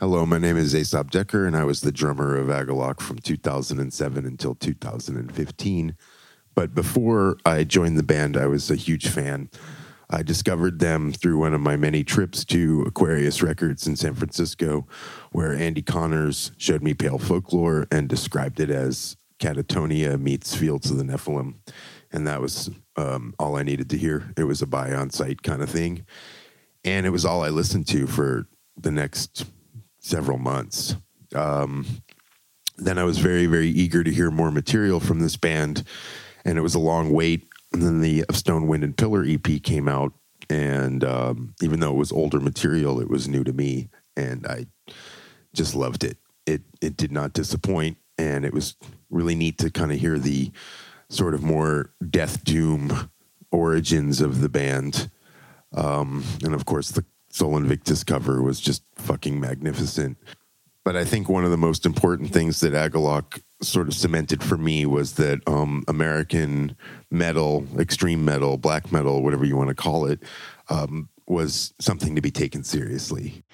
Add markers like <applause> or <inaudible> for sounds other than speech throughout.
Hello, my name is Aesop Dekker, and I was the drummer of Agalloch from 2007 until 2015. But before I joined the band, I was a huge fan. I discovered them through one of my many trips to Aquarius Records in San Francisco, where Andee Connors showed me Pale Folklore and described it as Katatonia meets Fields of the Nephilim. And that was um, all I needed to hear. It was a buy on sight kind of thing. And it was all I listened to for the next several months. Um, then I was very, very eager to hear more material from this band, and it was a long wait. And then the Stone, Wind, and Pillar EP came out, and um, even though it was older material, it was new to me, and I just loved it. It it did not disappoint, and it was really neat to kind of hear the sort of more death doom origins of the band, um, and of course the Sol Invictus cover was just fucking magnificent. But I think one of the most important things that Agalloch sort of cemented for me was that um, American metal, extreme metal, black metal, whatever you want to call it, um, was something to be taken seriously.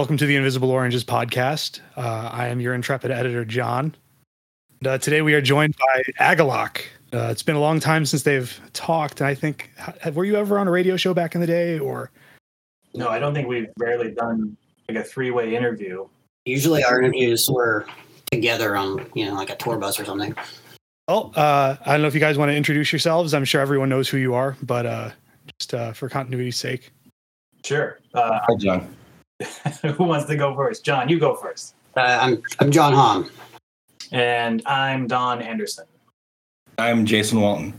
Welcome to the Invisible Oranges podcast. Uh, I am your intrepid editor, John. And, uh, today we are joined by Agalloch. Uh, it's been a long time since they've talked, and I think, have, were you ever on a radio show back in the day, or? No, I don't think we've barely done like a three-way interview. Usually our interviews were together on, you know, like a tour bus or something. Well, uh, I don't know if you guys want to introduce yourselves. I'm sure everyone knows who you are, but uh, just uh, for continuity's sake. Sure. Uh, Hi, John. <laughs> who wants to go first? John, you go first. Uh, I'm I'm John Haughm. And I'm Don Anderson. I'm Jason Walton.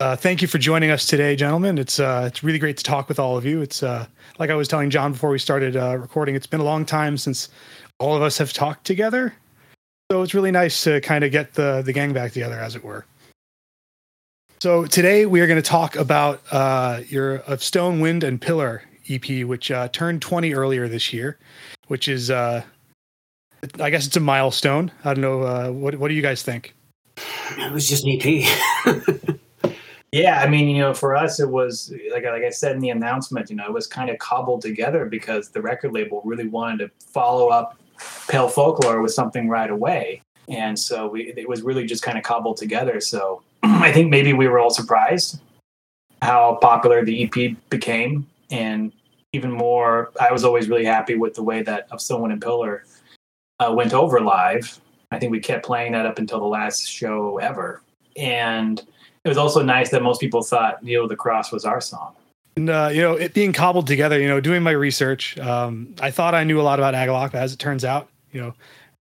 Uh, thank you for joining us today, gentlemen. It's uh, it's really great to talk with all of you. It's uh, like I was telling John before we started uh, recording. It's been a long time since all of us have talked together, so it's really nice to kind of get the the gang back together, as it were. So today we are going to talk about uh, your of Stone, Wind, and Pillar EP, which uh, turned 20 earlier this year, which is uh, I guess it's a milestone. I don't know. Uh, what what do you guys think? It was just an EP. <laughs> Yeah, I mean, you know, for us, it was like like I said in the announcement, you know, it was kind of cobbled together because the record label really wanted to follow up Pale Folklore with something right away, and so we it was really just kind of cobbled together. So <clears throat> I think maybe we were all surprised how popular the EP became, and even more, I was always really happy with the way that of Someone and Pillar uh, went over live. I think we kept playing that up until the last show ever, and it was also nice that most people thought "Kneel the Cross" was our song. And uh, you know, it being cobbled together, you know, doing my research, um, I thought I knew a lot about Agalloch, but as it turns out, you know,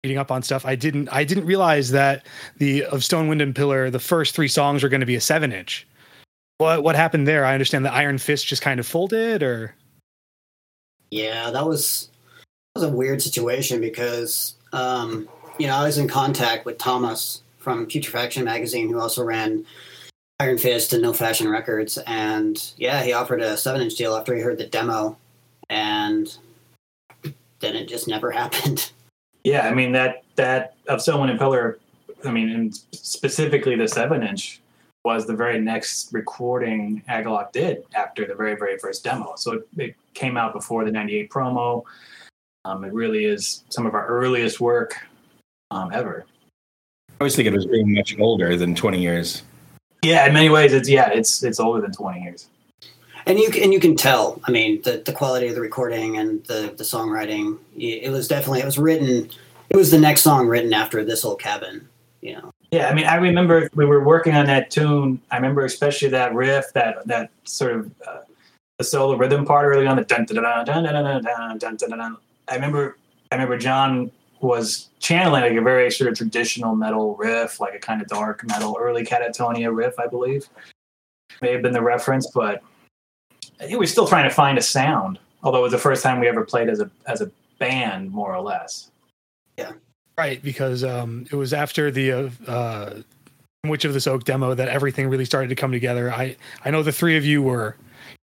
reading up on stuff, I didn't. I didn't realize that the of Stone, Wind, and Pillar, the first three songs are going to be a seven inch. What what happened there? I understand the Iron Fist just kind of folded, or yeah, that was that was a weird situation because um, you know I was in contact with Thomas from Putrefaction magazine, who also ran Iron Fist and No Fashion Records, and yeah, he offered a seven inch deal after he heard the demo, and then it just never <laughs> happened. Yeah, I mean that that of Someone and Pillar, I mean, and specifically the seven inch was the very next recording Agalloch did after the very very first demo. So it, it came out before the '98 promo. Um, it really is some of our earliest work um, ever. I always think it was being much older than 20 years. Yeah, in many ways, it's yeah, it's it's older than 20 years. And you can, and you can tell. I mean, the, the quality of the recording and the the songwriting. It was definitely it was written. It was the next song written after this old cabin. You know. Yeah, I mean, I remember we were working on that tune. I remember especially that riff, that that sort of uh, the solo rhythm part early on. The dun dun dun dun dun dun dun dun dun. I remember, I remember John was channeling like a very sort of traditional metal riff, like a kind of dark metal, early Katatonia riff, I believe. May have been the reference, but think we're still trying to find a sound. Although it was the first time we ever played as a as a band more or less. Right, because um, it was after the uh, uh, Witch of this Oak demo that everything really started to come together. I I know the three of you were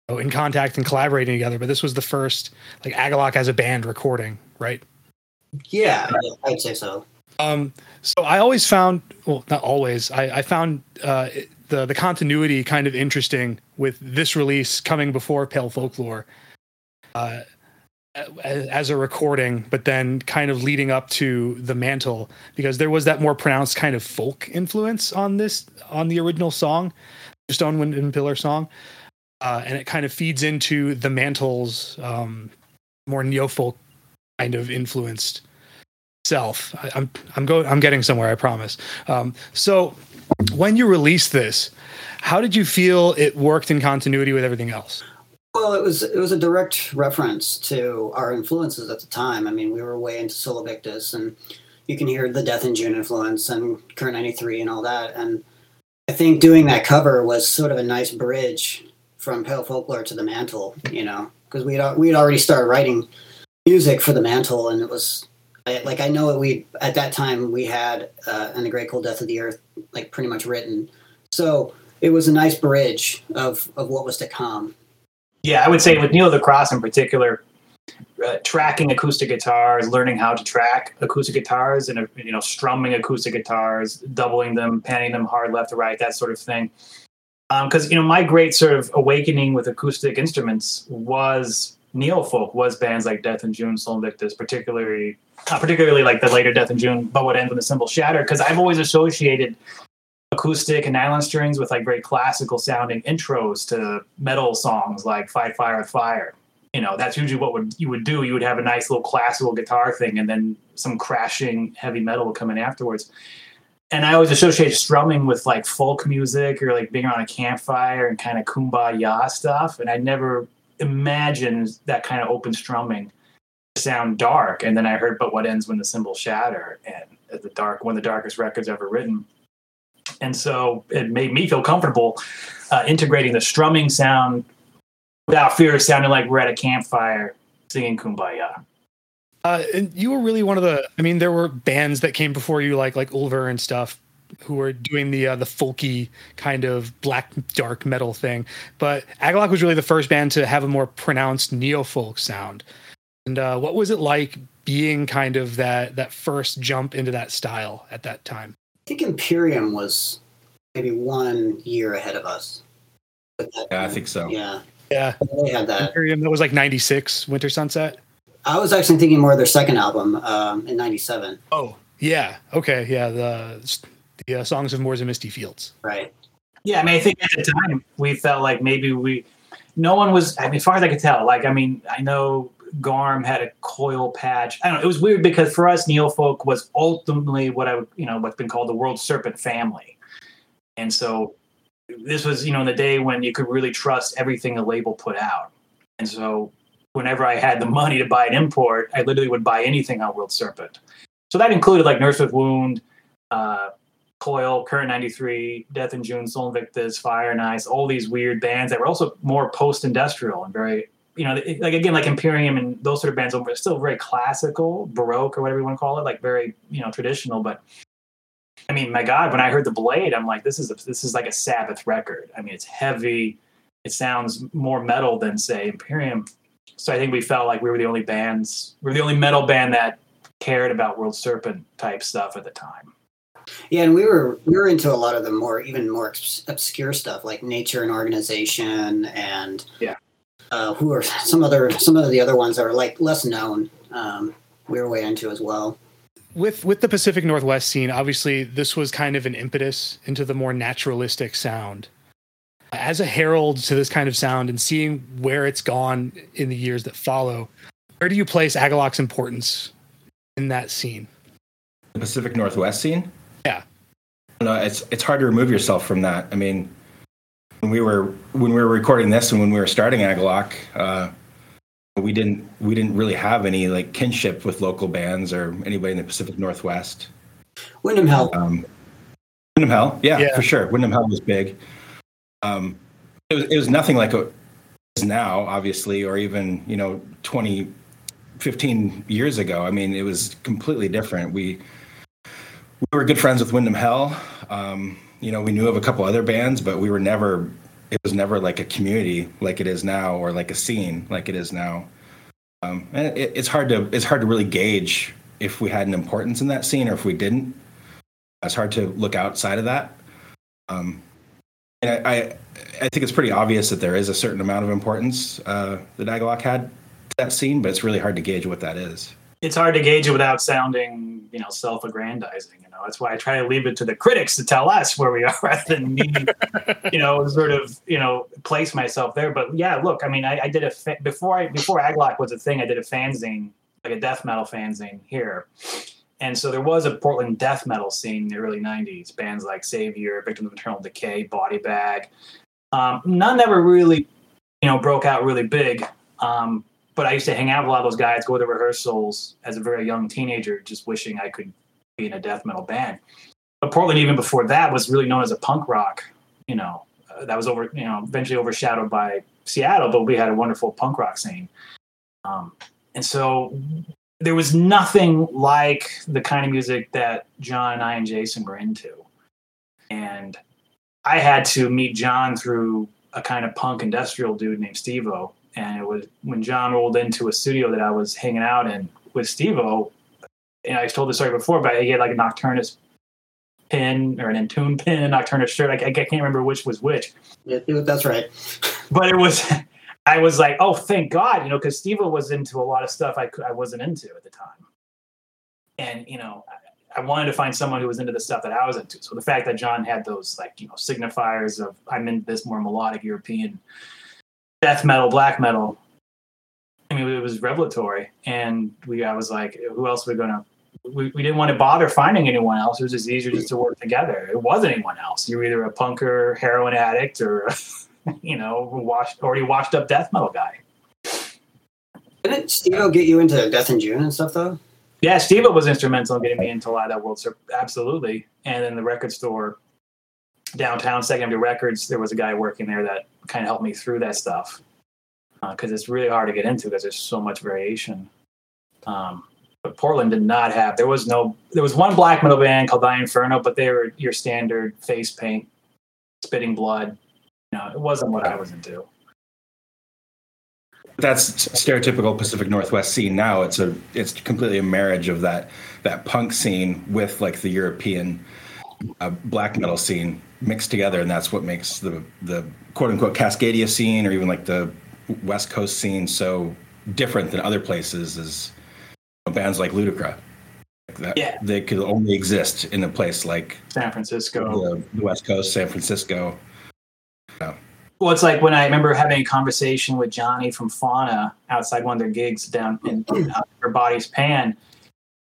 you know, in contact and collaborating together, but this was the first like Agalloch as a band recording, right? Yeah, yeah, I'd say so. Um, so I always found, well, not always. I, I found uh, the the continuity kind of interesting with this release coming before Pale Folklore uh, as, a recording, but then kind of leading up to the Mantle because there was that more pronounced kind of folk influence on this on the original song, Stone Wind and Pillar song, uh, and it kind of feeds into the Mantle's um, more neo folk kind of influenced self. I, I'm I'm going I'm getting somewhere. I promise. Um, so when you released this, how did you feel it worked in continuity with everything else? Well, it was it was a direct reference to our influences at the time. I mean, we were way into Sol Invictus, and you can hear the Death in June influence and Current '93 and all that. And I think doing that cover was sort of a nice bridge from Pale Folklore to the Mantle, you know, because we'd we'd already started writing music for the Mantle, and it was I, like I know we at that time we had uh, and the Great Cold Death of the Earth like pretty much written, so it was a nice bridge of of what was to come. Yeah, I would say with Kneel the Cross in particular, uh, tracking acoustic guitars, learning how to track acoustic guitars, and uh, you know, strumming acoustic guitars, doubling them, panning them hard left to right, that sort of thing. Because um, you know, my great sort of awakening with acoustic instruments was neo-folk, was bands like Death in June, Sol Invictus, particularly, uh, particularly like the later Death in June, but what ends when the cymbal shattered. Because I've always associated acoustic and nylon strings with like very classical sounding intros to metal songs like Fight Fire with Fire. You know, that's usually what would you would do. You would have a nice little classical guitar thing and then some crashing heavy metal would come in afterwards. And I always associate strumming with like folk music or like being around a campfire and kind of kumbaya stuff. And I never imagined that kind of open strumming sound dark. And then I heard But What Ends When the Symbols Shatter and uh, the dark one of the darkest records ever written and so it made me feel comfortable uh, integrating the strumming sound without fear of sounding like we're at a campfire singing kumbaya. Uh, and you were really one of the i mean there were bands that came before you like like ulver and stuff who were doing the uh, the folky kind of black dark metal thing. But agalloch was really the first band to have a more pronounced neo folk sound. And uh, what was it like being kind of that that first jump into that style at that time I think Empyrium was maybe one year ahead of us. Yeah, I think so. Yeah. Yeah. They had that. Empyrium, that was like 96, Winter Sunset. I was actually thinking more of their second album um, in 97. Oh, yeah. Okay. Yeah. The, the uh, Songs of Moors and Misty Fields. Right. Yeah. I mean, I think at the time we felt like maybe we, no one was, I mean, as far as I could tell, like, I mean, I know Garm had a coil patch. I don't know. It was weird because for us, Neofolk was ultimately what I you know, what's been called the World Serpent family. And so this was, you know, in the day when you could really trust everything a label put out. And so whenever I had the money to buy an import, I literally would buy anything on World Serpent. So that included like Nurse with Wound, uh, Coil, Current 93, Death in June, Sol Invictus, Fire and Ice, all these weird bands that were also more post industrial and very you know, like again, like Empyrium and those sort of bands are still very classical, baroque, or whatever you want to call it, like very you know traditional. But I mean, my God, when I heard the Blade, I'm like, this is a, this is like a Sabbath record. I mean, it's heavy. It sounds more metal than say Empyrium. So I think we felt like we were the only bands, we are the only metal band that cared about World Serpent type stuff at the time. Yeah, and we were we were into a lot of the more even more obscure stuff like nature and organization and yeah uh, who are some other some of the other ones that are like less known. Um, We're way into as well. With with the Pacific Northwest scene, obviously this was kind of an impetus into the more naturalistic sound. As a herald to this kind of sound and seeing where it's gone in the years that follow, where do you place Agalloch's importance in that scene? The Pacific Northwest scene? Yeah. No, it's it's hard to remove yourself from that. I mean, when we were when we were recording this and when we were starting Agalloch, uh, we didn't we didn't really have any like kinship with local bands or anybody in the Pacific Northwest. Windham Hell. Um, Windham Hell, yeah, Yeah. for sure. Windham Hell was big. Um, it was it was nothing like it is now, obviously, or even you know 20, 15 years ago. I mean, it was completely different. We we were good friends with Windham Hell. Um, you know, we knew of a couple other bands, but we were never. It was never like a community like it is now, or like a scene like it is now. Um, and it, it's hard to it's hard to really gauge if we had an importance in that scene or if we didn't. It's hard to look outside of that. Um, and I, I, I think it's pretty obvious that there is a certain amount of importance uh, that Agalloch had to that scene, but it's really hard to gauge what that is. It's hard to gauge it without sounding, you know, self-aggrandizing. That's why I try to leave it to the critics to tell us where we <laughs> are rather than me, you know, sort of, you know, place myself there. But yeah, look, I mean, I, I did a fa- before I before Agalloch was a thing. I did a fanzine, like a death metal fanzine here, and so there was a Portland death metal scene in the early '90s. Bands like Savior, Victim of Eternal Decay, Body Bag. Um, none were really, you know, broke out really big. Um, but I used to hang out with a lot of those guys, go to rehearsals as a very young teenager, just wishing I could be in a death metal band. But Portland, even before that, was really known as a punk rock. You know, uh, that was over, you know, eventually overshadowed by Seattle, but we had a wonderful punk rock scene. Um, and so there was nothing like the kind of music that John and I and Jason were into. And I had to meet John through a kind of punk industrial dude named Stevo. And it was when John rolled into a studio that I was hanging out in with Stevo. And I told the story before, but he had like a Nocturnus pin or an Entune pin, Nocturnus shirt. I, I can't remember which was which. Yeah, that's right. But it was, <laughs> I was like, oh, thank God, you know, because Stevo was into a lot of stuff I, I wasn't into at the time. And, you know, I, I wanted to find someone who was into the stuff that I was into. So the fact that John had those, like, you know, signifiers of I'm into this more melodic European death metal, black metal. I mean, it was revelatory. And we, I was like, who else are we going to we, we didn't want to bother finding anyone else. It was just easier just to work together. It wasn't anyone else. You were either a punker, heroin addict, or <laughs> you know, washed already washed up death metal guy. Didn't Steve get you into Death in June and stuff though? Yeah, Steve was instrumental in getting me into a lot of that world. So absolutely. And then the record store downtown, Second Avenue Records, there was a guy working there that kind of helped me through that stuff because it's really hard to get into because there's so much variation. Um, but Portland did not have. There was no. There was one black metal band called Die Inferno, but they were your standard face paint, spitting blood. You know, it wasn't what I was into. That's stereotypical Pacific Northwest scene now. It's a it's completely a marriage of that that punk scene with like the European uh, black metal scene mixed together, and that's what makes the the quote unquote Cascadia scene or even like the West Coast scene so different than other places. Is bands like Ludicra. Like that, Yeah. they could only exist in a place like San Francisco. the, West Coast, San Francisco. Well, it's like when I remember having a conversation with Johnny from Fauna outside one of their gigs down in <clears throat> uh, Her Body's Pan,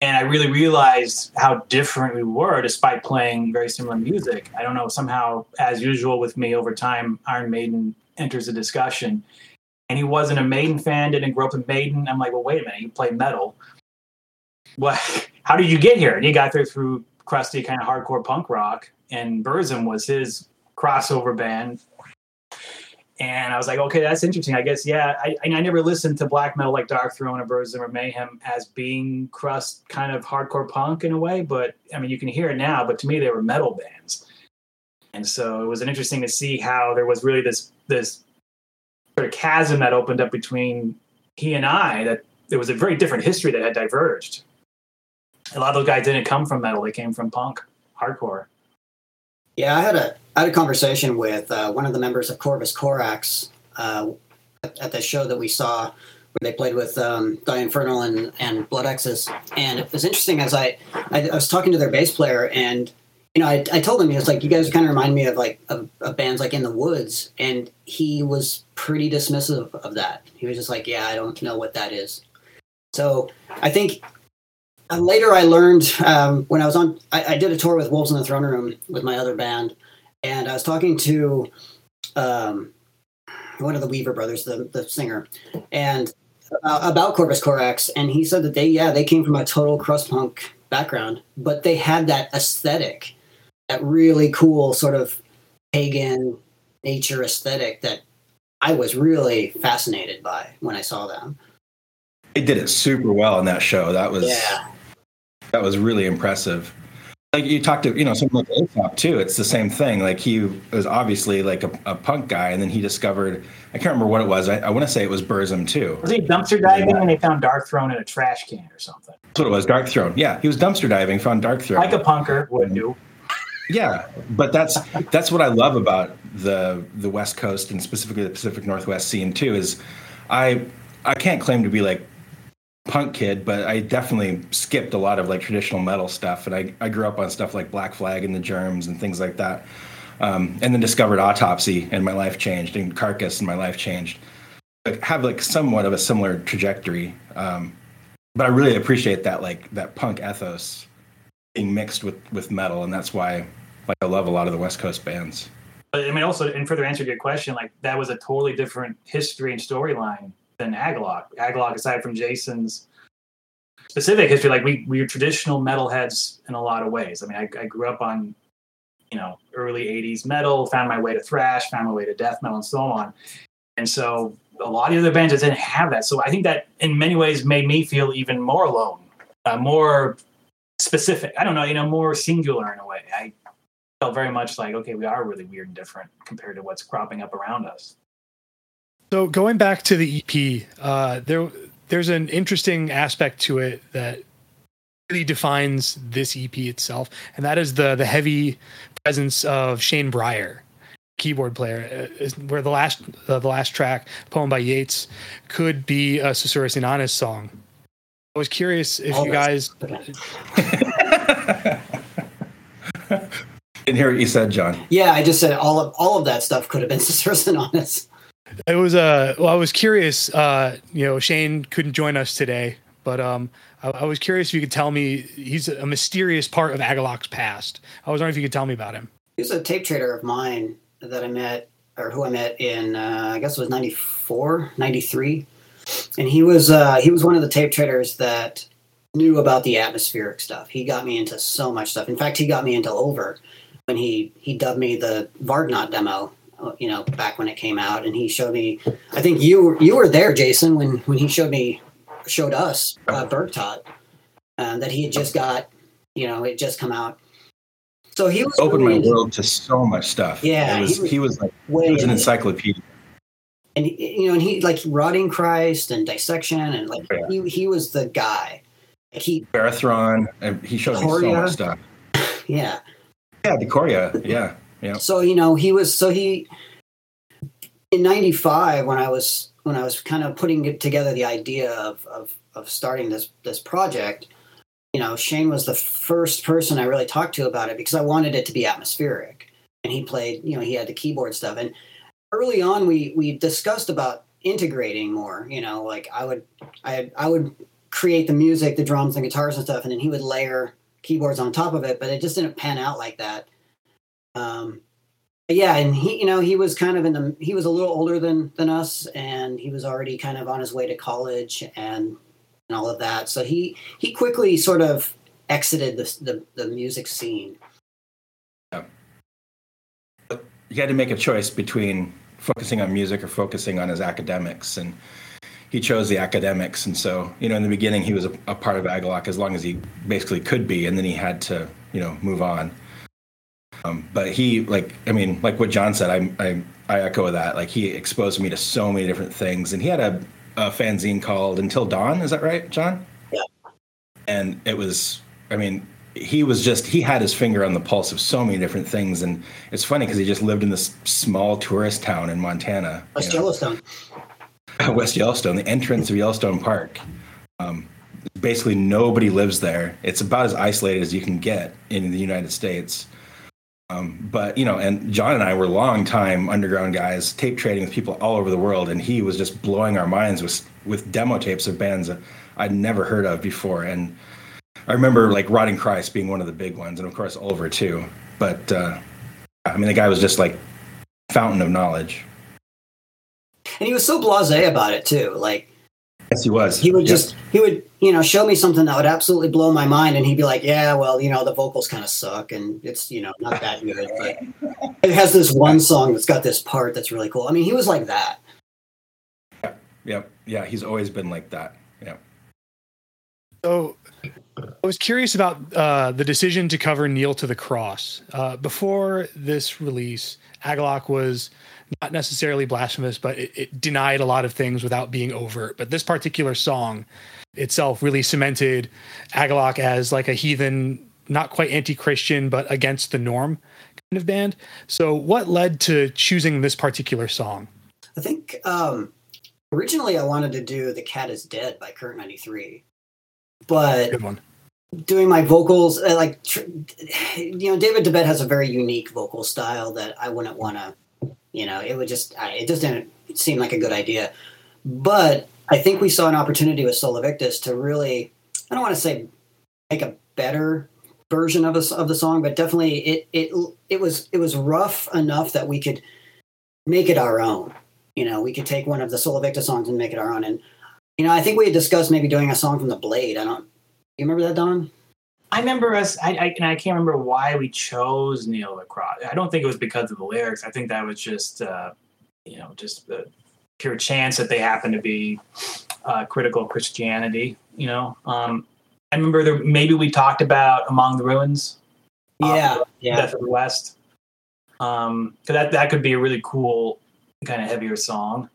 and I really realized how different we were despite playing very similar music. I don't know, somehow, as usual with me over time, Iron Maiden enters the discussion. And he wasn't a Maiden fan, didn't grow up in Maiden. I'm like, well, wait a minute, you play metal. What? <laughs> How did you get here? And he got there through crusty kind of hardcore punk rock, and Burzum was his crossover band and I was like, okay, that's interesting. I guess, yeah. I, I never listened to black metal like Darkthrone or Burzum or Mayhem as being crust kind of hardcore punk in a way. But I mean, you can hear it now. But to me, they were metal bands, and so it was interesting to see how there was really this this sort of chasm that opened up between he and I. That there was a very different history that had diverged. A lot of those guys didn't come from metal; they came from punk, hardcore. Yeah, I had a I had a conversation with uh, one of the members of Corvus Corax uh, at, at the show that we saw where they played with um, Die Infernal and, and Blood X's. And it was interesting as I, I I was talking to their bass player and you know I, I told him he was like you guys kind of remind me of like of, of bands like In the Woods and he was pretty dismissive of that. He was just like yeah I don't know what that is. So I think later I learned um, when I was on I, I did a tour with Wolves in the Throne Room with my other band and I was talking to um, one of the Weaver brothers, the, the singer, and uh, about Corvus Corax, and he said that they, yeah, they came from a total crust punk background, but they had that aesthetic, that really cool sort of pagan nature aesthetic that I was really fascinated by when I saw them. They did it super well in that show. That was Yeah. That was really impressive. Like you talked to, you know, someone like Aesop too. It's the same thing. Like he was obviously like a, a punk guy, and then he discovered I can't remember what it was. I, I want to say it was Burzum too. Was he dumpster diving and they found Darkthrone in a trash can or something? That's what it was. Darkthrone. Yeah, he was dumpster diving, found Darkthrone. Like a punker would do. Yeah, but that's that's what I love about the the West Coast and specifically the Pacific Northwest scene too. Is I I can't claim to be like punk kid, but I definitely skipped a lot of like traditional metal stuff, and I I grew up on stuff like Black Flag and the Germs and things like that, um, and then discovered Autopsy and my life changed, and Carcass and my life changed. Like have like somewhat of a similar trajectory, um, but I really appreciate that like that punk ethos being mixed with with metal, and that's why like I love a lot of the West Coast bands. I mean, also, in further answer to your question, like that was a totally different history and storyline than Agalloch. Agalloch, aside from Jason's specific history, like we we were traditional metalheads in a lot of ways. I mean, I, I grew up on you know early '80s metal, found my way to thrash, found my way to death metal, and so on. And so a lot of the other bands that didn't have that. So I think that in many ways made me feel even more alone, uh, more specific. I don't know, you know, more singular in a way. I felt very much like, okay, we are really weird and different compared to what's cropping up around us. So going back to the EP, uh, there there's an interesting aspect to it that really defines this EP itself, and that is the the heavy presence of Shane Breyer, keyboard player. uh, Where the last uh, the last track, poem by Yeats, could be a Susurrus Inanis song. I was curious if you guys <laughs> Didn't hear what you said, John. Yeah, I just said all of all of that stuff could have been <laughs> Susurrus Inanis. It was uh well I was curious uh you know Shane couldn't join us today but um I, I was curious if you could tell me he's a mysterious part of Agalloch's past. I was wondering if you could tell me about him. He was a tape trader of mine that I met, or who I met in, uh, I guess it was 94, 93. And he was uh, he was one of the tape traders that knew about the atmospheric stuff. He got me into so much stuff. In fact, he got me into Ulver when he he dubbed me the Vargnatt demo. You know, back when it came out, and he showed me. I think you were you were there, Jason, when when he showed me showed us uh, Bergtatt, um, that he had just got. You know, it just come out. So he was Opened my really into- world to so much stuff. Yeah, it was, he was he was like way he was an encyclopedia. and you know, and he like rotting Christ and dissection, and like Yeah. he he was the guy. Like he, Barathrum, and he showed me so Coria. much stuff. <laughs> yeah. Yeah, Decoryah. Yeah, So you know, he was so he in '95 when I was when I was kind of putting together the idea of of of starting this this project. You know, Shane was the first person I really talked to about it because I wanted it to be atmospheric, and he played. You know, he had the keyboard stuff, and early on we we discussed about integrating more. You know, like I would I I would create the music, the drums, and guitars and stuff, and then he would layer keyboards on top of it. But it just didn't pan out like that. Um, yeah, and he, you know, he was kind of in the he was a little older than than us, and he was already kind of on his way to college and and all of that. So he he quickly sort of exited the the, the music scene. Yeah. he had to make a choice between focusing on music or focusing on his academics and he chose the academics and so you know in the beginning he was a, a part of agalloch as long as he basically could be and then he had to you know move on um, but he like i mean like what john said I, I i echo that. Like he exposed me to so many different things. And he had a, a fanzine called until dawn is that right john? Yeah. and it was i mean he was just he had his finger on the pulse of so many different things. And it's funny because he just lived in this small tourist town in montana West you know, Yellowstone. <laughs> west yellowstone the entrance of yellowstone park. Um, basically nobody lives there. It's about as isolated as you can get in the united states um, but you know and john and i were long time underground guys tape trading with people all over the world and he was just blowing our minds with with demo tapes of bands that i'd never heard of before and I remember like Rotting Christ being one of the big ones, and of course Ulver too. But uh, I mean, the guy was just like fountain of knowledge. And he was so blasé about it too. Like Yes, he was. he would Yep. just he would you know show me something that would absolutely blow my mind, and he'd be like, "Yeah, well, you know, the vocals kind of suck, and it's you know not that good, but it has this one song that's got this part that's really cool." I mean, he was like that. Yep. Yeah, he's always been like that. Yeah. So I was curious about uh, the decision to cover "Kneel to the Cross." Uh, before this release, Agalloch was not necessarily blasphemous, but it, it, denied a lot of things without being overt. But this particular song itself really cemented Agalloch as like a heathen, not quite anti-Christian, but against the norm kind of band. So, what led to choosing this particular song? I think um, originally I wanted to do "The Cat Is Dead" by Current ninety three, but good one. Doing my vocals, uh, like you know, David Tibet has a very unique vocal style that I wouldn't want to you know, it would just it just didn't seem like a good idea. But I think we saw an opportunity with Sol Invictus to really I don't want to say make a better version of a, of the song, but definitely it it it was it was rough enough that we could make it our own. You know, we could take one of the Sol Invictus songs and make it our own. And you know, I think we had discussed maybe doing a song from the Blade. I don't. You remember that, Don? I remember us, I, I, and I can't remember why we chose Kneel to Cross. I don't think it was because of the lyrics. I think that was just, uh, you know, just the pure chance that they happened to be uh, critical of Christianity. You know, um, I remember there, maybe we talked about Among the Ruins. Yeah, yeah. Death of the West. Um, cause that that could be a really cool kind of heavier song.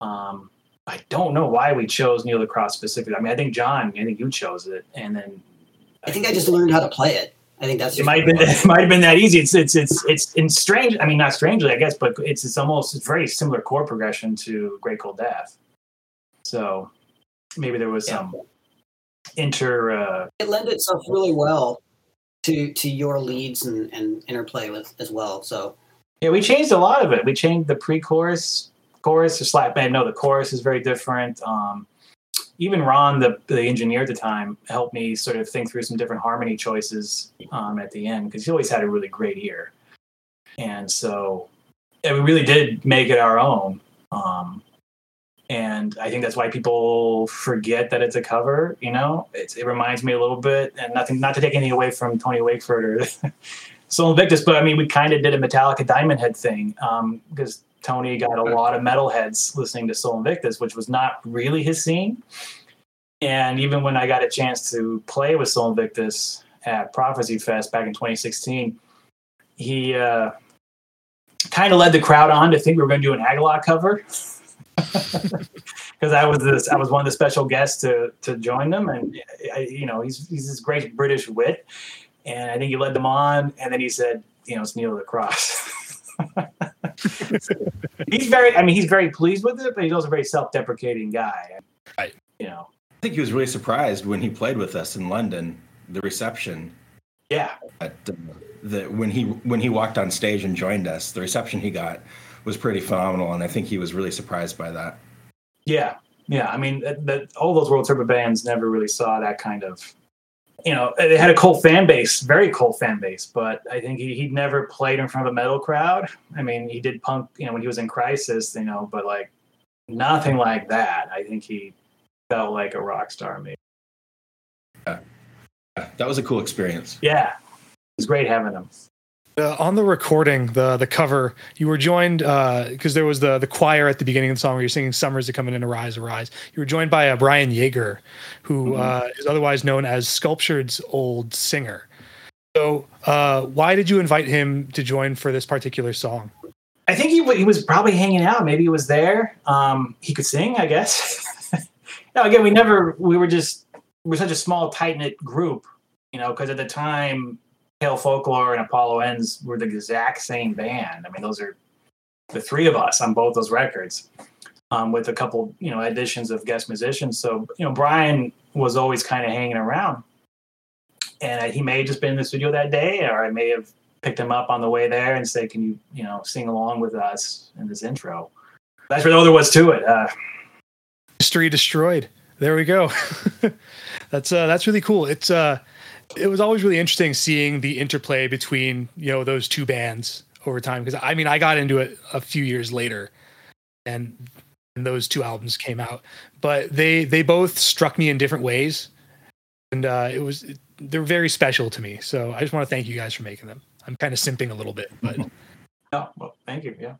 Um, I don't know why we chose Kneel to Cross specifically. I mean, I think John, I think you chose it, and then I think I just learned how to play it. I think that's it. Might have been it might have been that easy. It's it's it's it's in strange. I mean, not strangely, I guess, but it's it's almost it's very similar chord progression to Great Cold Death. So maybe there was yeah. some inter. Uh, it lends itself really well to to your leads and, and interplay with as well. So yeah, we changed a lot of it. We changed the pre-chorus, chorus, or slap band. No, the chorus is very different. Um, even Ron, the the engineer at the time, helped me sort of think through some different harmony choices um, at the end because he always had a really great ear, and so and we really did make it our own. Um, and I think that's why people forget that it's a cover. You know, it's, it reminds me a little bit, and nothing not to take anything away from Tony Wakeford or <laughs> Sol Invictus, but I mean, we kind of did a Metallica Diamond Head thing because um, Tony got a lot of metalheads listening to Sol Invictus, which was not really his scene. And even when I got a chance to play with Sol Invictus at Prophecy Fest back in 2016, he uh, kind of led the crowd on to think we were going to do an Agalloch cover. <laughs> Because I was this, I was one of the special guests to to join them, and I, you know he's he's this great British wit, and I think he led them on, and then he said, you know, it's Kneel the Cross. <laughs> <laughs> he's very. I mean, he's very pleased with it, but he's also a very self-deprecating guy. Right. You know. I think he was really surprised when he played with us in London. The reception. Yeah. At, uh, the when he when he walked on stage and joined us, the reception he got was pretty phenomenal, and I think he was really surprised by that. Yeah, yeah. I mean, that, that all those World Turbo bands never really saw that kind of you know, they had a cult fan base, very cult fan base, but I think he, he'd never played in front of a metal crowd. I mean, he did punk, you know, when he was in Crisis, you know, but like nothing like that. I think he felt like a rock star, maybe. Yeah. That was a cool experience. Yeah. It was great having him. Uh, on the recording, the the cover, you were joined because uh, there was the the choir at the beginning of the song where you're singing "Summers Are Coming in, Arise, Arise." You were joined by uh, Brian Yeager, who mm-hmm. uh, is otherwise known as Sculptured's old singer. So, uh, why did you invite him to join for this particular song? I think he he was probably hanging out. Maybe he was there. Um, he could sing, I guess. <laughs> no, again, we never. We were just we're such a small, tight knit group, you know, because at the time Folklore and Apollo Ends were the exact same band. I mean, those are the three of us on both those records, um, with a couple, you know, additions of guest musicians. So, you know, Brian was always kind of hanging around, and he may have just been in the studio that day, or I may have picked him up on the way there and say, "Can you, you know, sing along with us in this intro?" That's what all there was to it. Uh, History destroyed. There we go. <laughs> that's uh, that's really cool. It's uh, it was always really interesting seeing the interplay between you know those two bands over time because I mean I got into it a few years later, and, and those two albums came out, but they they both struck me in different ways, and uh, it was they're very special to me. So I just want to thank you guys for making them. I'm kind of simping a little bit, but <laughs> oh well, thank you. Yeah.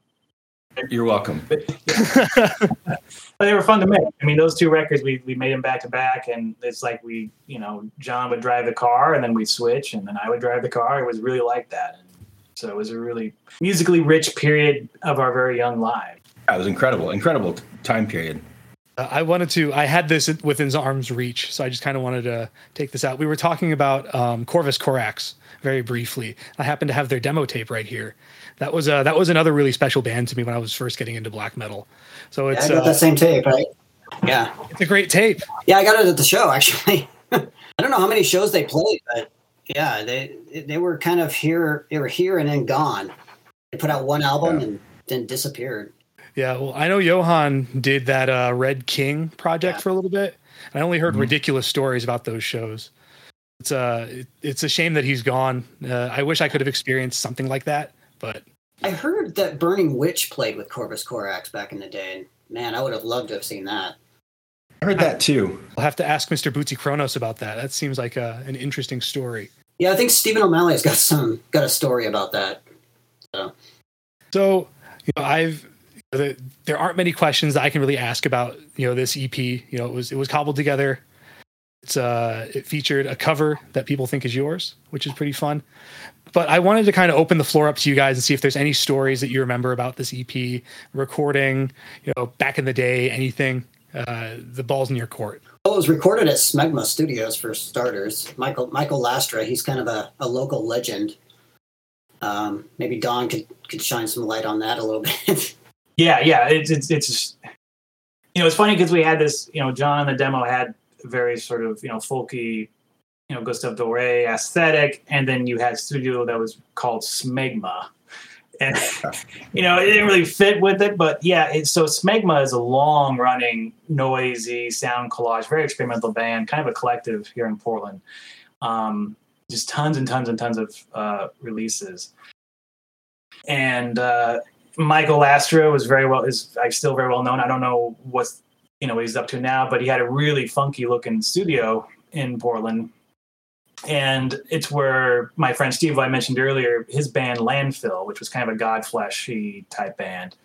You're welcome. <laughs> but they were fun to make. I mean, those two records we we made them back to back, and it's like we, you know, John would drive the car, and then we'd switch, and then I would drive the car. It was really like that. And so it was a really musically rich period of our very young lives. That was incredible, incredible time period. Uh, I wanted to. I had this within arm's reach, so I just kind of wanted to take this out. We were talking about um, Corvus Corax very briefly. I happen to have their demo tape right here. That was uh, that was another really special band to me when I was first getting into black metal. So it's yeah, I got uh, that same tape, right? Yeah, it's a great tape. Yeah, I got it at the show actually. <laughs> I don't know how many shows they played, but yeah, they they were kind of here. They were here and then gone. They put out one album yeah. and then disappeared. Yeah, well, I know Johan did that uh, Red King project yeah. for a little bit. I only heard mm-hmm. ridiculous stories about those shows. It's uh, it, it's a shame that he's gone. Uh, I wish I could have experienced something like that, but I heard that Burning Witch played with Corvus Corax back in the day. And man, I would have loved to have seen that. I heard that too. I'll have to ask Mr. Bootsy Kronos about that. That seems like a, uh, an interesting story. Yeah, I think Stephen O'Malley's got some got a story about that. So, so you know, I've there aren't many questions that I can really ask about you know this EP. You know, it was it was cobbled together. It's uh it featured a cover that people think is yours, which is pretty fun. But I wanted to kind of open the floor up to you guys and see if there's any stories that you remember about this EP recording, you know, back in the day, anything. Uh, the ball's in your court. Well, it was recorded at Smegma Studios for starters. Michael Michael Lastra, he's kind of a, a local legend. Um, maybe Don could could shine some light on that a little <laughs> bit. Yeah, yeah. It's it's it's you know it's funny because we had this you know John the demo had very sort of you know folky you know Gustave Doré aesthetic, and then you had studio that was called Smegma. And <laughs> you know it didn't really fit with it, but yeah. It, so Smegma is a long-running, noisy sound collage, very experimental band, kind of a collective here in Portland. Um, just tons and tons and tons of uh, releases, and uh, Michael Lastra was very well is still very well known. I don't know what's you know what he's up to now, but he had a really funky looking studio in Portland. And it's where my friend Steve, I mentioned earlier, his band Landfill, which was kind of a Godfleshy type band,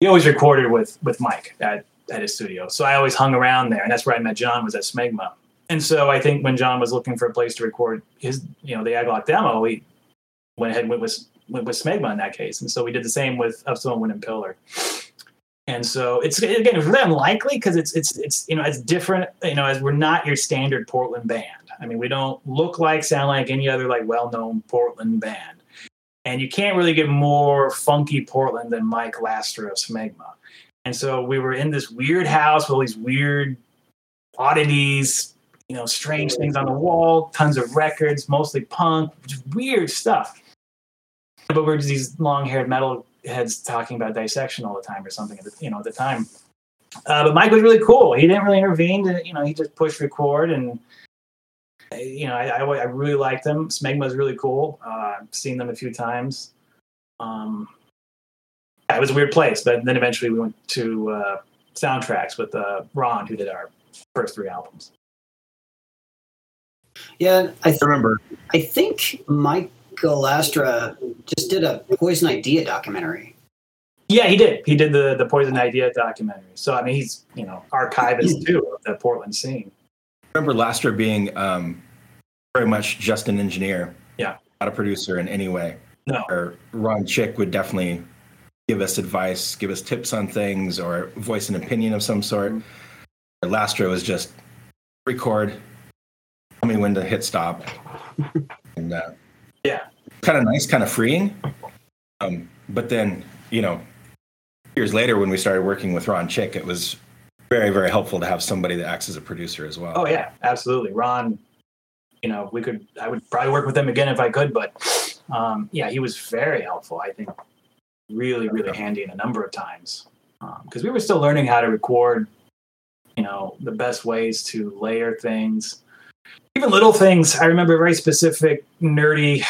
he always recorded with with Mike at, at his studio. So I always hung around there, and that's where I met John was at Smegma. And so I think when John was looking for a place to record his, you know, the Agalloch demo, he went ahead and went with with, with Smegma in that case. And so we did the same with Upstone Wind and Pillar. And so it's again it's really unlikely because it's it's it's you know it's different you know as we're not your standard Portland band. I mean we don't look like sound like any other like well known Portland band, and you can't really get more funky Portland than Mike Lastra of Smegma. And so we were in this weird house with all these weird oddities, you know, strange things on the wall, tons of records, mostly punk, just weird stuff but we're these long-haired metal heads talking about dissection all the time or something at the, you know at the time. Uh, but Mike was really cool. He didn't really intervene. To, you know, he just pushed record, and you know, I, I, I really liked them. Smegma was really cool. Uh, I've seen them a few times. Um, it was a weird place, but then eventually we went to uh, soundtracks with uh, Ron, who did our first three albums. Yeah, I th- remember. I think Mike Lastra just did a Poison Idea documentary. Yeah, he did. He did the the Poison Idea documentary. So I mean, he's you know archivist too of the Portland scene. I remember Lastra being um, very much just an engineer. Yeah, not a producer in any way. No. Or Ron Chick would definitely give us advice, give us tips on things, or voice an opinion of some sort. Mm-hmm. Lastra was just record, tell me when to hit stop, <laughs> and uh, yeah. Kind of nice, kind of freeing. Um, but then, you know, years later when we started working with Ron Chick, it was very, very helpful to have somebody that acts as a producer as well. Oh yeah, absolutely. Ron, you know, we could I would probably work with him again if I could, but um, yeah, he was very helpful. I think really, really handy in a number of times because um, we were still learning how to record. You know, the best ways to layer things even little things. I remember a very specific nerdy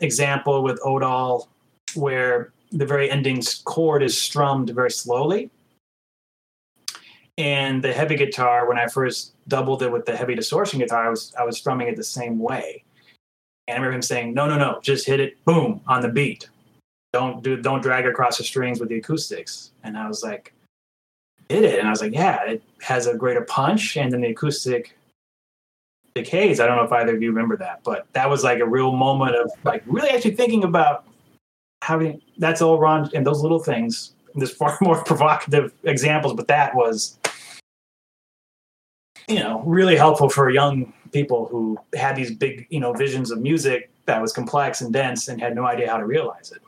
example with Odal where the very ending chord is strummed very slowly. And the heavy guitar, when I first doubled it with the heavy distortion guitar, I was I was strumming it the same way. And I remember him saying, "No, no, no, just hit it, boom, on the beat." don't do don't drag across the strings with the acoustics. And I was like, did it? And I was like, yeah, it has a greater punch, and then the acoustic decays. I don't know if either of you remember that, but that was like a real moment of like really actually thinking about having that's all Ron and those little things. There's far <laughs> more provocative examples, but that was you know really helpful for young people who had these big you know visions of music that was complex and dense and had no idea how to realize it.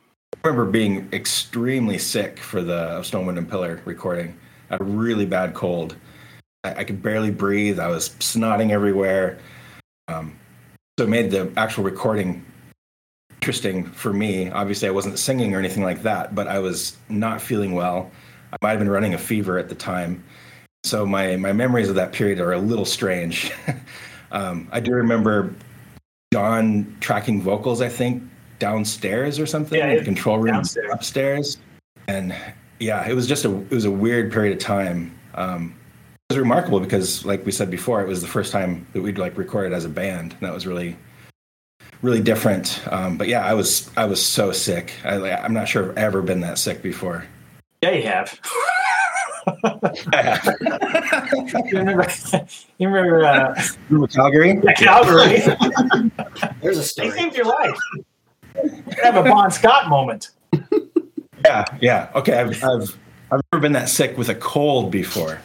I remember being extremely sick for the Stone Wind and Pillor recording. A really bad cold. I, I could barely breathe. I was snotting everywhere. Um, so it made the actual recording interesting for me. Obviously, I wasn't singing or anything like that, but I was not feeling well. I might have been running a fever at the time. So my, my memories of that period are a little strange. <laughs> um, I do remember John tracking vocals, I think, downstairs or something Yeah, in the control room downstairs. upstairs. And yeah, it was just a it was a weird period of time. Um, was remarkable because, like we said before, it was the first time that we'd like recorded as a band, and that was really really different. Um, but yeah, I was I was so sick. I, like, I'm not sure I've ever been that sick before. Yeah, you have. <laughs> you remember? <laughs> You remember uh, Remember Calgary? Calgary? <laughs> There's a They story. saved your life. You have a Bon Scott moment. Yeah, yeah. Okay, I've I've I've never been that sick with a cold before.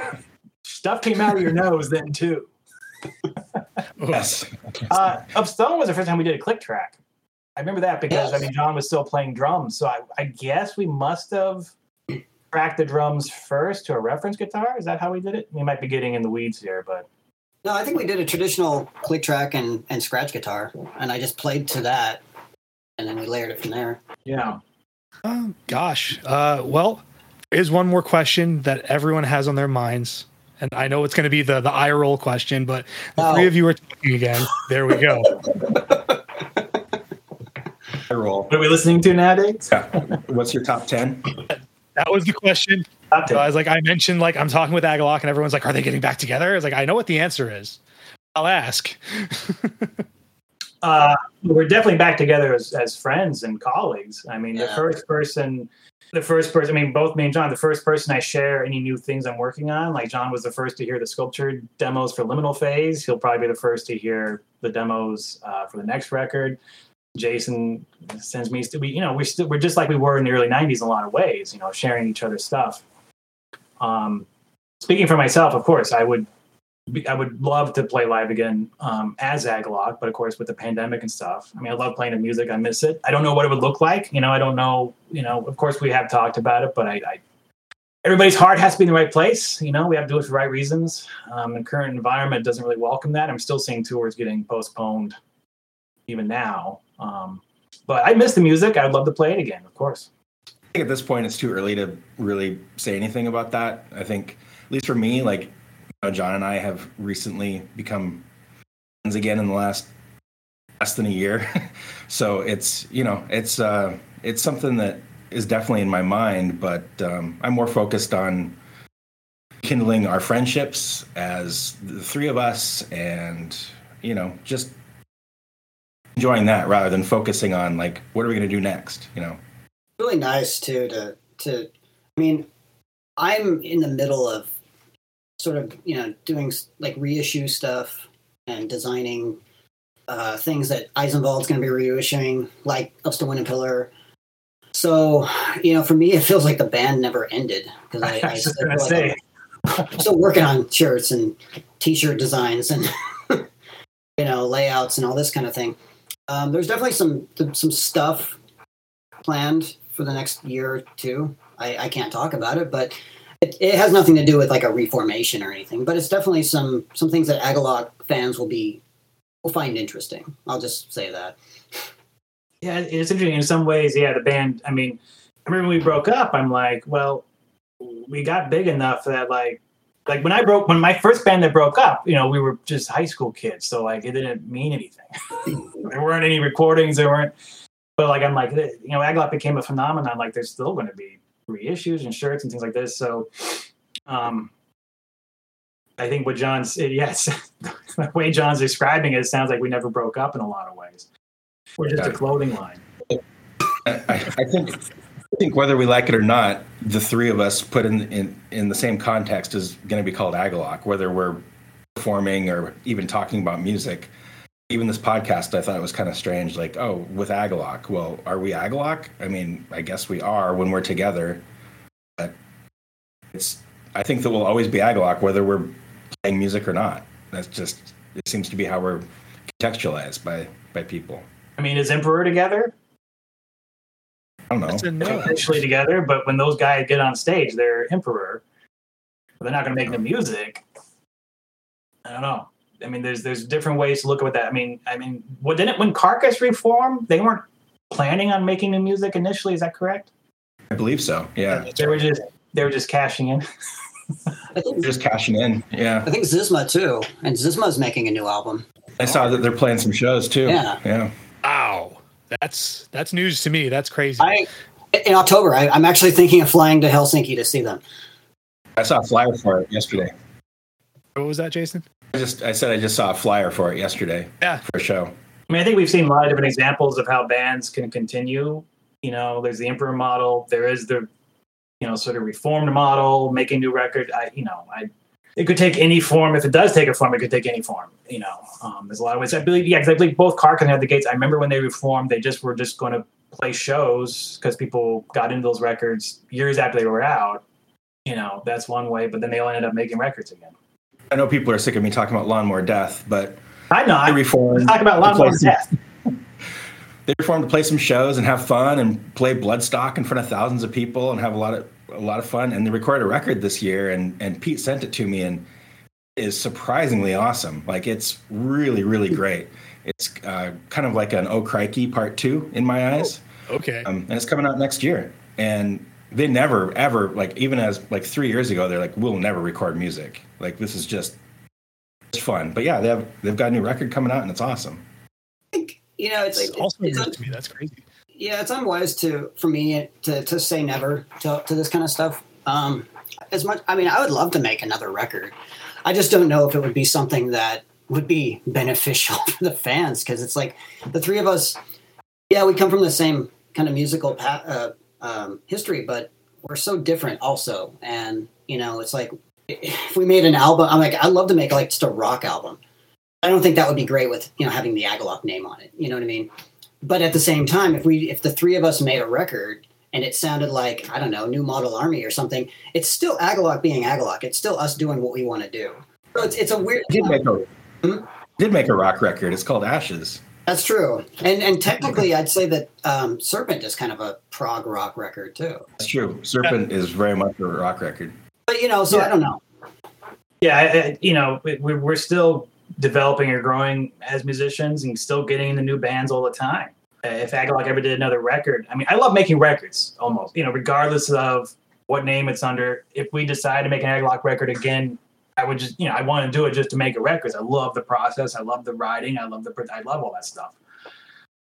<laughs> Stuff came out of your nose then too. Yes. Uh, Up Stone was the first time we did a click track. I remember that because I mean John was still playing drums, so I, I guess we must have tracked the drums first to a reference guitar. Is that how we did it? We might be getting in the weeds here, but No, I think we did a traditional click track and, and scratch guitar, and I just played to that, and then we layered it from there. yeah. Oh, gosh. Uh, well, here's one more question that everyone has on their minds. And I know it's going to be the, the eye roll question, but the Oh. three of you are talking again. There we go. I roll. What are we listening to nowadays? Yeah. What's your top ten? That was the question. Top So ten. I was like, I mentioned, like, I'm talking with Agalloch, and everyone's like, are they getting back together? I was like, I know what the answer is. I'll ask. <laughs> Uh, we're definitely back together as, as friends and colleagues. I mean, the first person, the first person, I mean, both me and John, the first person I share any new things I'm working on. Like, John was the first to hear the sculpture demos for Liminal Phase. He'll probably be the first to hear the demos uh, for the next record. Jason sends me, we, you know, we're we're just like we were in the early 90s in a lot of ways, you know, sharing each other's stuff. Um, speaking for myself, of course, I would I would love to play live again um, as Agalloch, but of course with the pandemic and stuff. I mean, I love playing the music. I miss it. I don't know what it would look like. You know, I don't know. You know, of course we have talked about it, but I, I everybody's heart has to be in the right place. You know, we have to do it for the right reasons. Um, the current environment doesn't really welcome that. I'm still seeing tours getting postponed even now. Um, but I miss the music. I'd love to play it again, of course. I think at this point it's too early to really say anything about that. I think, at least for me, like know, John and I have recently become friends again in the last less than a year. <laughs> so it's you know it's uh, it's something that is definitely in my mind, but um, I'm more focused on kindling our friendships as the three of us, and you know just enjoying that rather than focusing on like what are we going to do next. You know. really nice too to to i mean i'm in the middle of sort of you know doing like reissue stuff and designing uh, things that Eisenwald's going to be reissuing, like to Wind and Pillor. So, you know, for me, it feels like the band never ended because <laughs> I, I I still just gonna feel like I'm still working on shirts and t-shirt designs and <laughs> you know layouts and all this kind of thing. Um, there's definitely some some stuff planned for the next year or two. I, I can't talk about it, but it, it has nothing to do with like a reformation or anything. But it's definitely some some things that Agalloch fans will be will find interesting. I'll just say that. <laughs> Yeah, it's interesting. In some ways, yeah, the band. I mean, I remember when we broke up. I'm like, well, we got big enough that like, like when I broke, when my first band that broke up, you know, we were just high school kids, so like it didn't mean anything. <laughs> there weren't any recordings. There weren't. But like, I'm like, you know, Agalloch became a phenomenon. Like, there's still going to be reissues and shirts and things like this. So, um, I think what John's <laughs> yes, the way John's describing it sounds like we never broke up in a lot of ways. We're just a clothing line. I, I think I think whether we like it or not, the three of us put in in, in the same context is going to be called Agalloch, whether we're performing or even talking about music. Even this podcast, I thought it was kind of strange. Like, oh, with Agalloch. Well, are we Agalloch? I mean, I guess we are when we're together. But it's. I think that we'll always be Agalloch, whether we're playing music or not. That's just. It seems to be how we're contextualized by by people. I mean, is Emperor together? I don't know. That's a no. Potentially together, but when those guys get on stage, they're Emperor. But they're not going to make the oh. music. I don't know. I mean, there's there's different ways to look at that. I mean, I mean, what didn't when Carcass reformed, they weren't planning on making new music initially. Is that correct? I believe so. Yeah, They were just they were just cashing in. I think just cashing in. Yeah, I think Xysma too, and Xysma's making a new album. I saw that they're playing some shows too. Yeah. yeah. Wow. That's that's news to me. That's crazy. I in October, I, I'm actually thinking of flying to Helsinki to see them. I saw a flyer for it yesterday. what was that, Jason? I just I said I just saw a flyer for it yesterday Yeah. for a show. I mean, I think we've seen a lot of different examples of how bands can continue. You know, there's the Emperor model. There is the, you know, sort of reformed model, making new record. I, you know, I, it could take any form. If it does take a form, it could take any form. You know, um, there's a lot of ways. I believe, yeah, because I believe both Kark and the Gates. I remember when they reformed, they just were just going to play shows because people got into those records years after they were out. You know, that's one way. But then they all ended up making records again. I know people are sick of me talking about Lawnmower Deth, but I'm not. they reformed. Let's talk about a lot to play some- death. <laughs> They reformed to play some shows and have fun and play Bloodstock in front of thousands of people and have a lot of a lot of fun. And they recorded a record this year, and and Pete sent it to me, and it is surprisingly awesome. Like it's really really great. It's uh, kind of like an Oh Crikey Part Two in my eyes. Okay. um, and it's coming out next year. And they never ever like even as like three years ago, they're like, we'll never record music. Like this is just it's fun. But yeah, they have they've got a new record coming out and it's awesome. You know, it's It's like also it's, it's, to me. That's crazy. yeah, it's unwise to for me to to say never to to this kind of stuff. Um, as much, I mean, I would love to make another record. I just don't know if it would be something that would be beneficial <laughs> for the fans because it's like the three of us. Yeah, we come from the same kind of musical pa- uh, um, history, but we're so different also. And you know, it's like if we made an album, I'm like, I'd love to make like just a rock album. I don't think that would be great with you know having the Agalloch name on it. You know what I mean? But at the same time, if we if the three of us made a record and it sounded like I don't know New Model Army or something, it's still Agalloch being Agalloch. It's still us doing what we want to do. So it's it's a weird. Did make a Hmm? did make a rock record. It's called Ashes. That's true. And and technically, I'd say that um, Serpent is kind of a prog rock record too. That's true. Serpent is very much a rock record. But you know, so I don't know. yeah, I, I, you know, we- we're, we're still developing or growing as musicians and still getting into new bands all the time. Uh, If Agalloch ever did another record, I mean, I love making records almost, you know, regardless of what name it's under. If we decide to make an Agalloch record again, I would just, you know, I want to do it just to make a record. I love the process. I love the writing. I love the, I love all that stuff.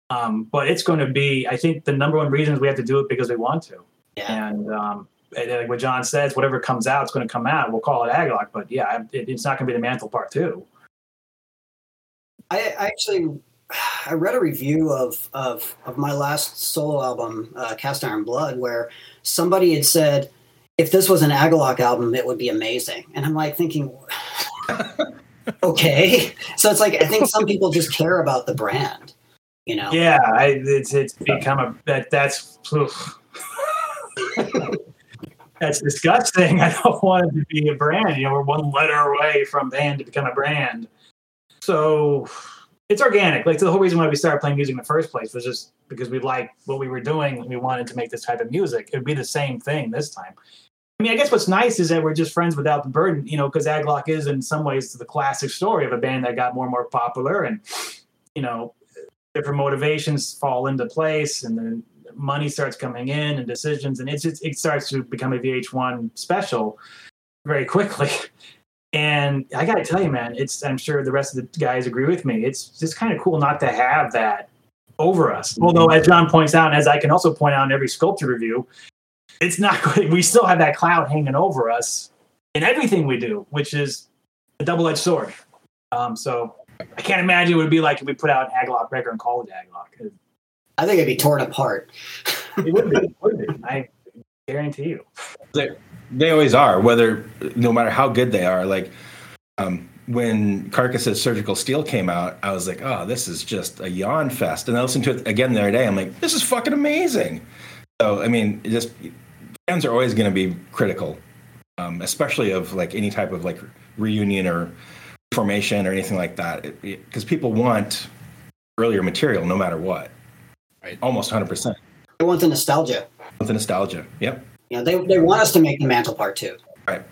Um, but it's going to be, I think the number one reason is we have to do it because we want to. Yeah. And um, and like what John says, whatever comes out, it's going to come out. We'll call it Agalloch, but yeah, it, it's not going to be the Mantle Part Two. I, I actually I read a review of of of my last solo album, uh, Cast Iron Blood, where somebody had said, if this was an Agalloch album, it would be amazing. And I'm like thinking, <laughs> okay. So it's like I think some people just care about the brand, you know. Yeah, I, it's it's become a that that's oof. <laughs> that's disgusting. I don't want it to be a brand. You know, we're one letter away from band to become a brand. So it's organic. Like the whole reason why we started playing music in the first place was just because we liked what we were doing we wanted to make this type of music. It would be the same thing this time. I mean, I guess what's nice is that we're just friends without the burden, you know, because Agalloch is in some ways the classic story of a band that got more and more popular and, you know, different motivations fall into place and then money starts coming in and decisions and it's, it's it starts to become a VH1 special very quickly. <laughs> And I got to tell you, man, it's I'm sure the rest of the guys agree with me. It's just kind of cool not to have that over us. Although, as John points out, and as I can also point out in every sculpture review, it's not <laughs> good. We still have that cloud hanging over us in everything we do, which is a double-edged sword. Um, so I can't imagine what it would be like if we put out an Agalloch record and called it Agalloch. I think it'd be torn apart. <laughs> It would be. It would be. I guarantee you. They, they always are, whether no matter how good they are. Like um, when Carcass's Surgical Steel came out, I was like, oh, this is just a yawn fest. And I listened to it again the other day. I'm like, this is fucking amazing. So I mean, just fans are always going to be critical, um, especially of like any type of like reunion or formation or anything like that, because people want earlier material no matter what. Right. Almost 100 percent. They want the nostalgia. With the nostalgia. Yep. You know, they they want us to make the mantle part two. Right.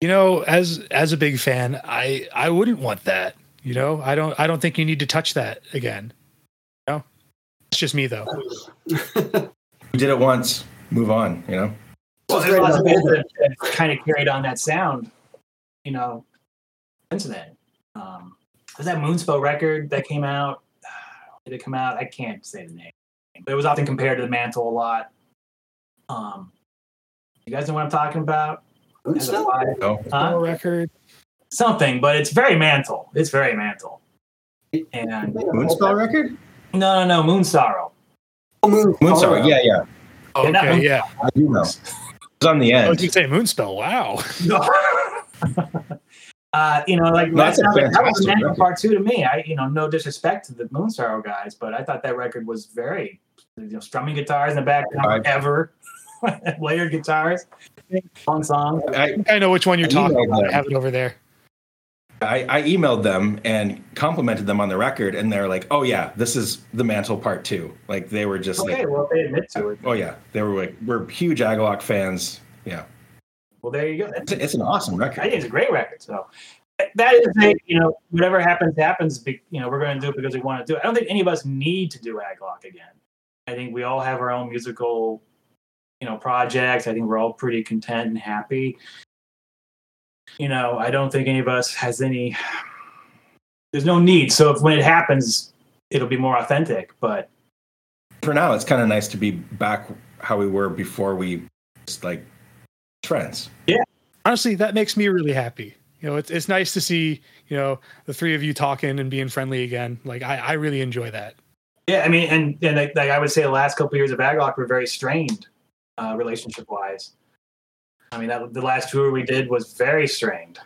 You know, as as a big fan, I I wouldn't want that. You know, I don't I don't think you need to touch that again. You know, it's just me though. <laughs> We did it once. Move on. You know. Well, there's lots of bands that, that kind of carried on that sound, you know, since then. Um, was that Moonspell record that came out? <sighs> Did it come out? I can't say the name, but it was often compared to the Mantle a lot. Um, you guys know what I'm talking about? Has a Moonspell? No. Huh? record. Something, but it's very Mantle. It's very Mantle. And Moonspell record. no, no, no, Moonsorrow. Oh, Moon- Moonspell. Yeah, yeah. Oh, Yeah, okay, yeah. I do know. It was on the I was end. going to say Moonspell. Wow. <laughs> uh, you know, like that's a that, sounded- that was fantastic Mantle part two to me. I, you know, no disrespect to the Moonsorrow guys, but I thought that record was very, you know, strumming guitars in the background Right. ever, <laughs> layered guitars, long song. I, I know which one you're I talking about. I have it over there. I, I emailed them and complimented them on the record, and they're like, "Oh yeah, this is the Mantle Part 2. Like they were just Okay, like, well, they admit to it. "Oh yeah," they were like, "We're huge Agalloch fans." Yeah, Well, there you go. it's, it's an awesome record. I think it's a great record. So that is, a, you know, whatever happens, happens. You know, we're going to do it because we want to do it. I don't think any of us need to do Agalloch again. I think we all have our own musical, you know, projects. I think we're all pretty content and happy. You know, I don't think any of us has any. There's no need. So if when it happens, it'll be more authentic. But For now, it's kind of nice to be back how we were before we just like friends. Yeah. Honestly, that makes me really happy. You know, it's it's nice to see you know the three of you talking and being friendly again. Like I, I really enjoy that. Yeah, I mean, and and like, like I would say, the last couple of years of Agalloch were very strained, uh, relationship wise. I mean, that the last tour we did was very strained.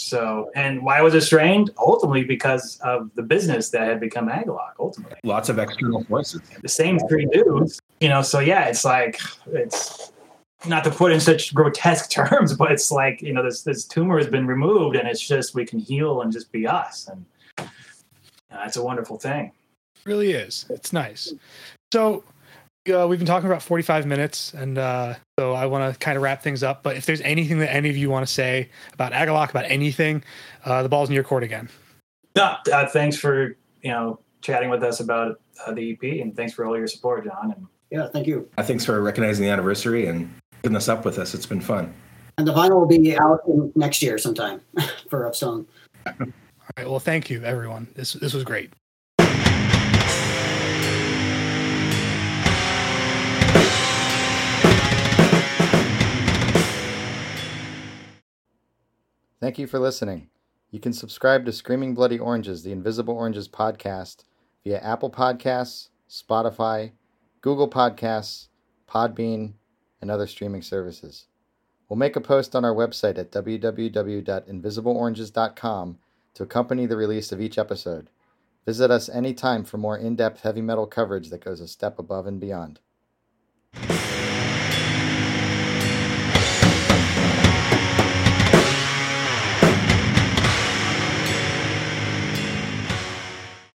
So, and why was it strained? Ultimately, because of the business that had become Agalloch. Ultimately, Lots of external forces. the same three dudes, you know. So yeah, it's like it's not to put in such grotesque <laughs> terms, but it's like you know, this this tumor has been removed, and it's just we can heal and just be us, and that's a wonderful thing. It really is. It's nice. So uh, we've been talking about 45 minutes, and uh, so I want to kind of wrap things up. But if there's anything that any of you want to say about Agalloch, about anything, uh, the ball's in your court again. No, uh, thanks for you know chatting with us about uh, the EP, and thanks for all your support, John. And Yeah, thank you. Uh, Thanks for recognizing the anniversary and putting this up with us. It's been fun. And the vinyl will be out in next year sometime <laughs> for Upstone. All right. Well, thank you, everyone. This this was great. Thank you for listening. You can subscribe to Screaming Bloody Oranges, the Invisible Oranges podcast via Apple Podcasts, Spotify, Google Podcasts, Podbean, and other streaming services. We'll make a post on our website at www.invisibleoranges.com to accompany the release of each episode. Visit us anytime for more in depth heavy metal coverage that goes a step above and beyond.